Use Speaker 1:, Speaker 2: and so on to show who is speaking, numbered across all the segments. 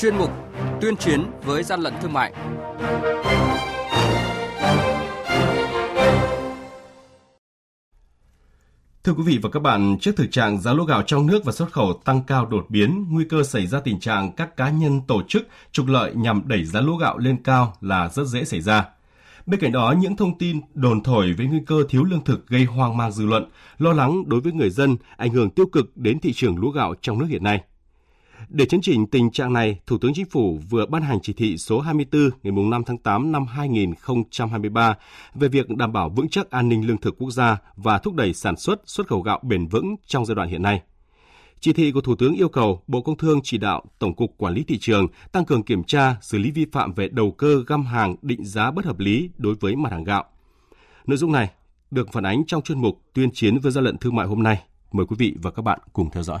Speaker 1: chuyên mục Tuyên chiến với gian lận thương mại.
Speaker 2: Thưa quý vị và các bạn, trước thực trạng giá lúa gạo trong nước và xuất khẩu tăng cao đột biến, nguy cơ xảy ra tình trạng các cá nhân tổ chức trục lợi nhằm đẩy giá lúa gạo lên cao là rất dễ xảy ra. Bên cạnh đó, những thông tin đồn thổi về nguy cơ thiếu lương thực gây hoang mang dư luận, lo lắng đối với người dân, ảnh hưởng tiêu cực đến thị trường lúa gạo trong nước hiện nay. Để chấn chỉnh tình trạng này, Thủ tướng Chính phủ vừa ban hành chỉ thị số 24 ngày 5 tháng 8 năm 2023 về việc đảm bảo vững chắc an ninh lương thực quốc gia và thúc đẩy sản xuất, xuất khẩu gạo bền vững trong giai đoạn hiện nay. Chỉ thị của Thủ tướng yêu cầu Bộ Công Thương chỉ đạo Tổng cục Quản lý thị trường tăng cường kiểm tra, xử lý vi phạm về đầu cơ găm hàng, định giá bất hợp lý đối với mặt hàng gạo. Nội dung này được phản ánh trong chuyên mục Tuyên chiến với gian lận thương mại hôm nay. Mời quý vị và các bạn cùng theo dõi.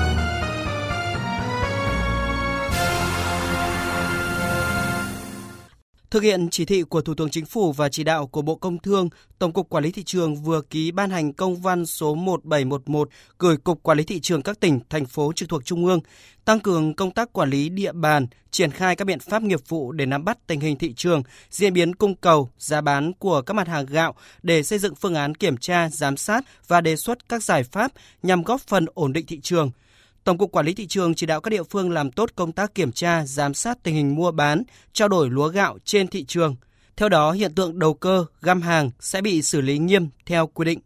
Speaker 3: Thực hiện chỉ thị của Thủ tướng Chính phủ và chỉ đạo của Bộ Công Thương, Tổng cục Quản lý thị trường vừa ký ban hành công văn số 1711 gửi Cục Quản lý thị trường các tỉnh, thành phố trực thuộc Trung ương, tăng cường công tác quản lý địa bàn, triển khai các biện pháp nghiệp vụ để nắm bắt tình hình thị trường, diễn biến cung cầu, giá bán của các mặt hàng gạo để xây dựng phương án kiểm tra, giám sát và đề xuất các giải pháp nhằm góp phần ổn định thị trường – Tổng cục Quản lý thị trường chỉ đạo các địa phương làm tốt công tác kiểm tra, giám sát tình hình mua bán, trao đổi lúa gạo trên thị trường. Theo đó, hiện tượng đầu cơ, găm hàng sẽ bị xử lý nghiêm theo quy định.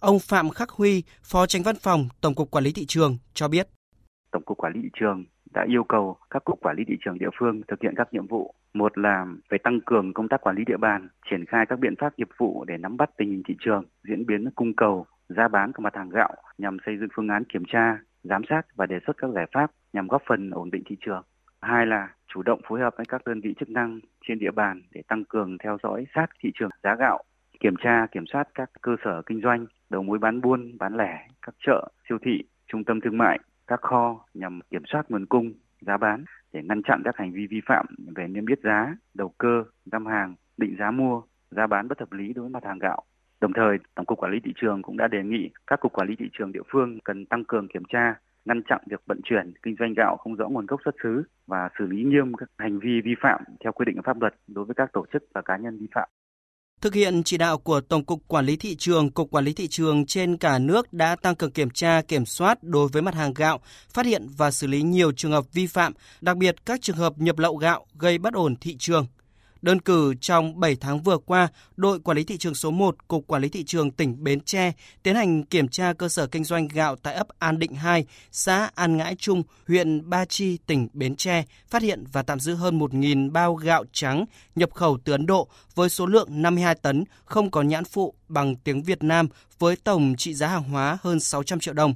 Speaker 3: Ông Phạm Khắc Huy, Phó Tránh Văn phòng Tổng cục Quản lý thị trường cho biết.
Speaker 4: Tổng cục Quản lý thị trường đã yêu cầu các cục quản lý thị trường địa phương thực hiện các nhiệm vụ. Một là phải tăng cường công tác quản lý địa bàn, triển khai các biện pháp nghiệp vụ để nắm bắt tình hình thị trường, diễn biến cung cầu, giá bán của mặt hàng gạo nhằm xây dựng phương án kiểm tra, giám sát và đề xuất các giải pháp nhằm góp phần ổn định thị trường. Hai là chủ động phối hợp với các đơn vị chức năng trên địa bàn để tăng cường theo dõi sát thị trường giá gạo, kiểm tra kiểm soát các cơ sở kinh doanh, đầu mối bán buôn, bán lẻ, các chợ, siêu thị, trung tâm thương mại, các kho nhằm kiểm soát nguồn cung, giá bán để ngăn chặn các hành vi vi phạm về niêm yết giá, đầu cơ, găm hàng, định giá mua, giá bán bất hợp lý đối với mặt hàng gạo. Đồng thời, Tổng cục Quản lý thị trường cũng đã đề nghị các cục quản lý thị trường địa phương cần tăng cường kiểm tra, ngăn chặn việc vận chuyển, kinh doanh gạo không rõ nguồn gốc xuất xứ và xử lý nghiêm các hành vi vi phạm theo quy định của pháp luật đối với các tổ chức và cá nhân vi phạm.
Speaker 3: Thực hiện chỉ đạo của Tổng cục Quản lý thị trường, Cục Quản lý thị trường trên cả nước đã tăng cường kiểm tra, kiểm soát đối với mặt hàng gạo, phát hiện và xử lý nhiều trường hợp vi phạm, đặc biệt các trường hợp nhập lậu gạo gây bất ổn thị trường. Đơn cử trong 7 tháng vừa qua, đội quản lý thị trường số 1, Cục Quản lý thị trường tỉnh Bến Tre tiến hành kiểm tra cơ sở kinh doanh gạo tại ấp An Định 2, xã An Ngãi Trung, huyện Ba Chi, tỉnh Bến Tre, phát hiện và tạm giữ hơn 1.000 bao gạo trắng nhập khẩu từ Ấn Độ với số lượng 52 tấn, không có nhãn phụ bằng tiếng Việt Nam với tổng trị giá hàng hóa hơn 600 triệu đồng.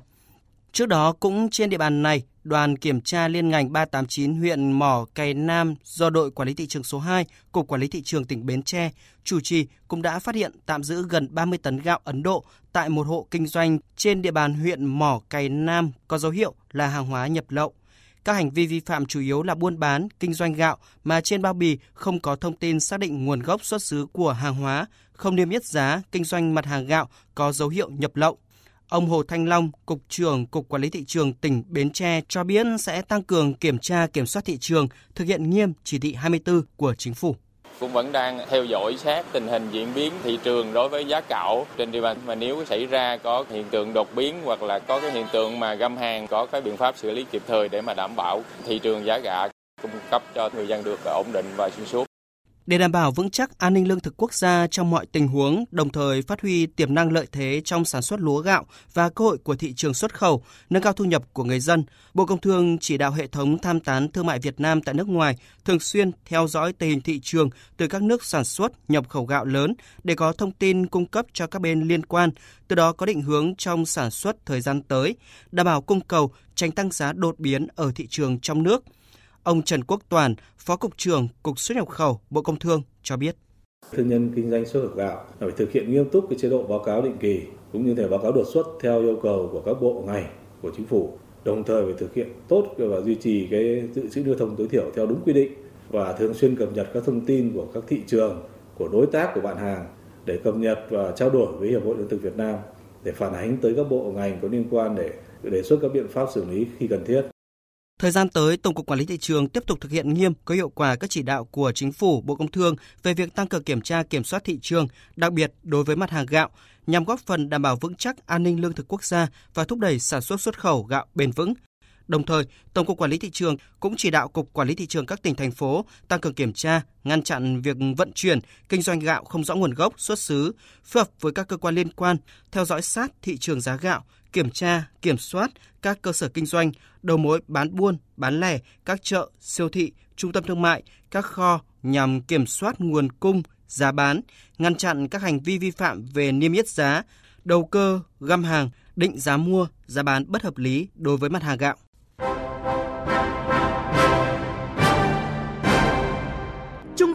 Speaker 3: Trước đó, cũng trên địa bàn này, đoàn kiểm tra liên ngành 389 huyện Mỏ Cày Nam do đội quản lý thị trường số 2, Cục Quản lý thị trường tỉnh Bến Tre chủ trì cũng đã phát hiện tạm giữ gần 30 tấn gạo Ấn Độ tại một hộ kinh doanh trên địa bàn huyện Mỏ Cày Nam có dấu hiệu là hàng hóa nhập lậu. Các hành vi vi phạm chủ yếu là buôn bán, kinh doanh gạo mà trên bao bì không có thông tin xác định nguồn gốc xuất xứ của hàng hóa, không niêm yết giá, kinh doanh mặt hàng gạo có dấu hiệu nhập lậu. Ông Hồ Thanh Long, Cục trưởng Cục Quản lý Thị trường tỉnh Bến Tre cho biết sẽ tăng cường kiểm tra kiểm soát thị trường, thực hiện nghiêm chỉ thị 24 của chính phủ
Speaker 5: cũng vẫn đang theo dõi sát tình hình diễn biến thị trường đối với giá cạo trên địa bàn mà nếu xảy ra có hiện tượng đột biến hoặc là có cái hiện tượng mà găm hàng có cái biện pháp xử lý kịp thời để mà đảm bảo thị trường giá gạo cung cấp cho người dân được ổn định và xuyên suốt.
Speaker 3: Để đảm bảo vững chắc an ninh lương thực quốc gia trong mọi tình huống, đồng thời phát huy tiềm năng lợi thế trong sản xuất lúa gạo và cơ hội của thị trường xuất khẩu, nâng cao thu nhập của người dân, Bộ Công Thương chỉ đạo hệ thống tham tán thương mại Việt Nam tại nước ngoài thường xuyên theo dõi tình hình thị trường từ các nước sản xuất, nhập khẩu gạo lớn để có thông tin cung cấp cho các bên liên quan, từ đó có định hướng trong sản xuất thời gian tới, đảm bảo cung cầu, tránh tăng giá đột biến ở thị trường trong nước – Ông Trần Quốc Toàn, Phó Cục trưởng Cục xuất nhập khẩu Bộ Công Thương cho biết.
Speaker 6: Thương nhân kinh doanh xuất khẩu gạo phải thực hiện nghiêm túc cái chế độ báo cáo định kỳ cũng như thể báo cáo đột xuất theo yêu cầu của các bộ ngành của chính phủ. Đồng thời phải thực hiện tốt và duy trì cái dự trữ lưu thông tối thiểu theo đúng quy định và thường xuyên cập nhật các thông tin của các thị trường, của đối tác của bạn hàng để cập nhật và trao đổi với Hiệp hội Lương thực Việt Nam để phản ánh tới các bộ ngành có liên quan để đề xuất các biện pháp xử lý khi cần thiết.
Speaker 3: Thời gian tới, Tổng cục Quản lý thị trường tiếp tục thực hiện nghiêm có hiệu quả các chỉ đạo của Chính phủ, Bộ Công Thương về việc tăng cường kiểm tra kiểm soát thị trường, đặc biệt đối với mặt hàng gạo, nhằm góp phần đảm bảo vững chắc an ninh lương thực quốc gia và thúc đẩy sản xuất xuất khẩu gạo bền vững. Đồng thời, Tổng cục Quản lý thị trường cũng chỉ đạo Cục Quản lý thị trường các tỉnh thành phố tăng cường kiểm tra, ngăn chặn việc vận chuyển, kinh doanh gạo không rõ nguồn gốc, xuất xứ, phối hợp với các cơ quan liên quan theo dõi sát thị trường giá gạo, kiểm tra, kiểm soát các cơ sở kinh doanh, đầu mối bán buôn, bán lẻ, các chợ, siêu thị, trung tâm thương mại, các kho nhằm kiểm soát nguồn cung, giá bán, ngăn chặn các hành vi vi phạm về niêm yết giá, đầu cơ, găm hàng, định giá mua, giá bán bất hợp lý đối với mặt hàng gạo.